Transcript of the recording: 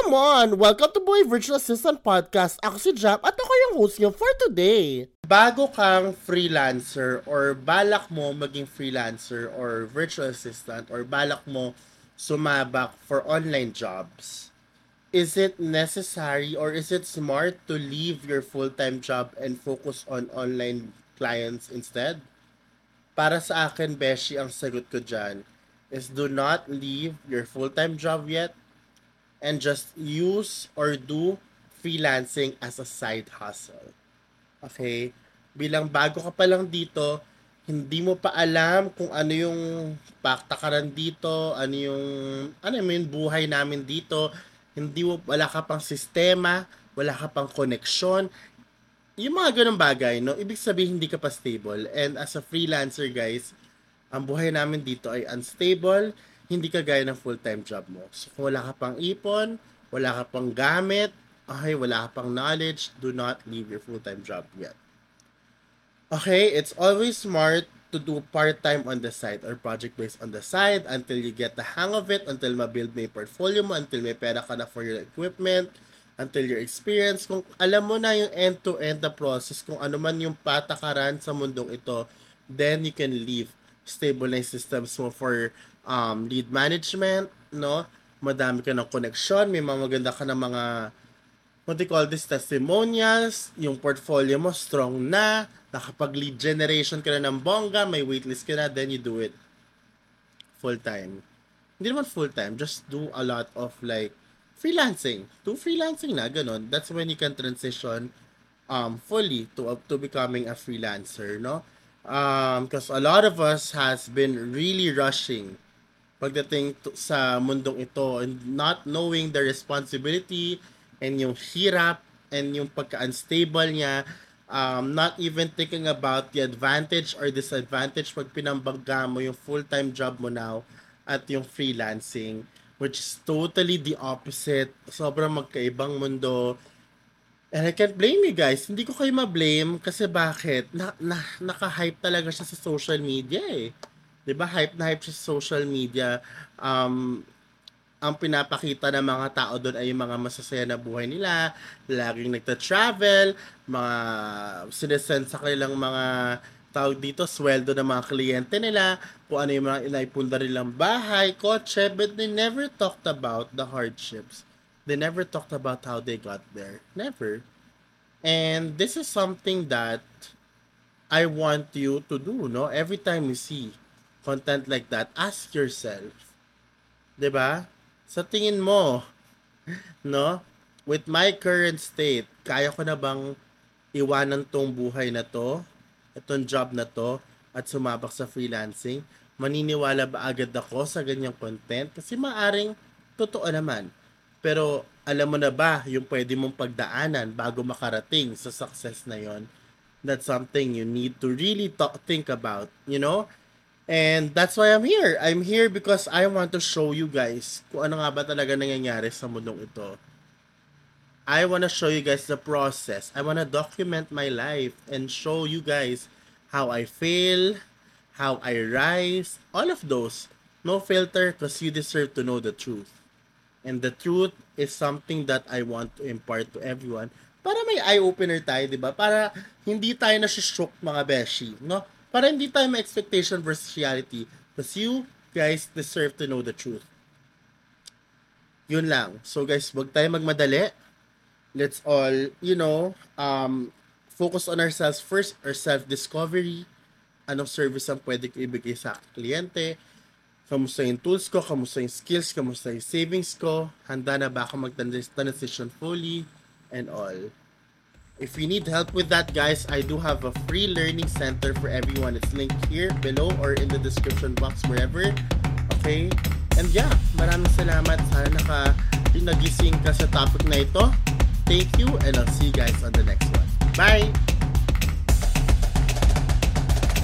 Come on! Welcome to Boy Virtual Assistant Podcast. Ako si Jap at ako yung host niyo for today. Bago kang freelancer or balak mo maging freelancer or virtual assistant or balak mo sumabak for online jobs, is it necessary or is it smart to leave your full-time job and focus on online clients instead? Para sa akin, Beshi, ang sagot ko dyan is do not leave your full-time job yet and just use or do freelancing as a side hustle. Okay? Bilang bago ka pa lang dito, hindi mo pa alam kung ano yung paktakaran dito, ano yung ano yung buhay namin dito, hindi mo wala ka pang sistema, wala ka pang connection. Yung mga ganung bagay, no? Ibig sabihin hindi ka pa stable. And as a freelancer, guys, ang buhay namin dito ay unstable, hindi ka gaya ng full-time job mo. So, kung wala ka pang ipon, wala ka pang gamit, okay, wala ka pang knowledge, do not leave your full-time job yet. Okay, it's always smart to do part-time on the side or project-based on the side until you get the hang of it, until ma-build mo yung portfolio mo, until may pera ka na for your equipment, until your experience. Kung alam mo na yung end-to-end the process, kung ano man yung patakaran sa mundong ito, then you can leave stable na systems mo for um, lead management, no? Madami ka ng connection, may mga maganda ka ng mga what they call this, testimonials, yung portfolio mo strong na, nakapag-lead generation ka na ng bongga, may waitlist ka na, then you do it full-time. Hindi naman full-time, just do a lot of like freelancing. Do freelancing na, ganun. That's when you can transition um, fully to, to becoming a freelancer, no? Um, because a lot of us has been really rushing pagdating to, sa mundong ito and not knowing the responsibility and yung hirap and yung pagka-unstable niya um, not even thinking about the advantage or disadvantage pag pinambaga mo yung full-time job mo now at yung freelancing which is totally the opposite. Sobrang magkaibang mundo. And I can't blame you guys. Hindi ko kayo ma-blame kasi bakit? Na, na, naka-hype talaga siya sa social media eh 'di ba hype na hype sa social media um ang pinapakita ng mga tao doon ay yung mga masasaya na buhay nila, laging nagta-travel, mga sinesend sa kanilang mga tawag dito, sweldo ng mga kliyente nila, kung ano yung mga inaipunda nilang bahay, kotse, but they never talked about the hardships. They never talked about how they got there. Never. And this is something that I want you to do, no? Every time you see content like that, ask yourself, 'di ba? Sa tingin mo, no? With my current state, kaya ko na bang iwanan tong buhay na to, itong job na to, at sumabak sa freelancing? Maniniwala ba agad ako sa ganyang content? Kasi maaring totoo naman. Pero alam mo na ba yung pwede mong pagdaanan bago makarating sa success na yon? That's something you need to really talk, think about, you know? And that's why I'm here. I'm here because I want to show you guys kung ano nga ba talaga nangyayari sa mundong ito. I want to show you guys the process. I want to document my life and show you guys how I fail, how I rise, all of those. No filter because you deserve to know the truth. And the truth is something that I want to impart to everyone. Para may eye-opener tayo, di ba? Para hindi tayo na-shock mga beshi, no? Para hindi tayo may expectation versus reality. Because you guys deserve to know the truth. Yun lang. So guys, wag tayo magmadali. Let's all, you know, um, focus on ourselves first, our self-discovery. Anong service ang pwede ko ibigay sa kliyente. Kamusta yung tools ko, kamusta yung skills, kamusta yung savings ko, handa na ba ako mag-transition fully, and all. If you need help with that, guys, I do have a free learning center for everyone. It's linked here below or in the description box, wherever. Okay? And yeah, maraming salamat. Sana naka nagising ka sa topic na ito. Thank you, and I'll see you guys on the next one. Bye!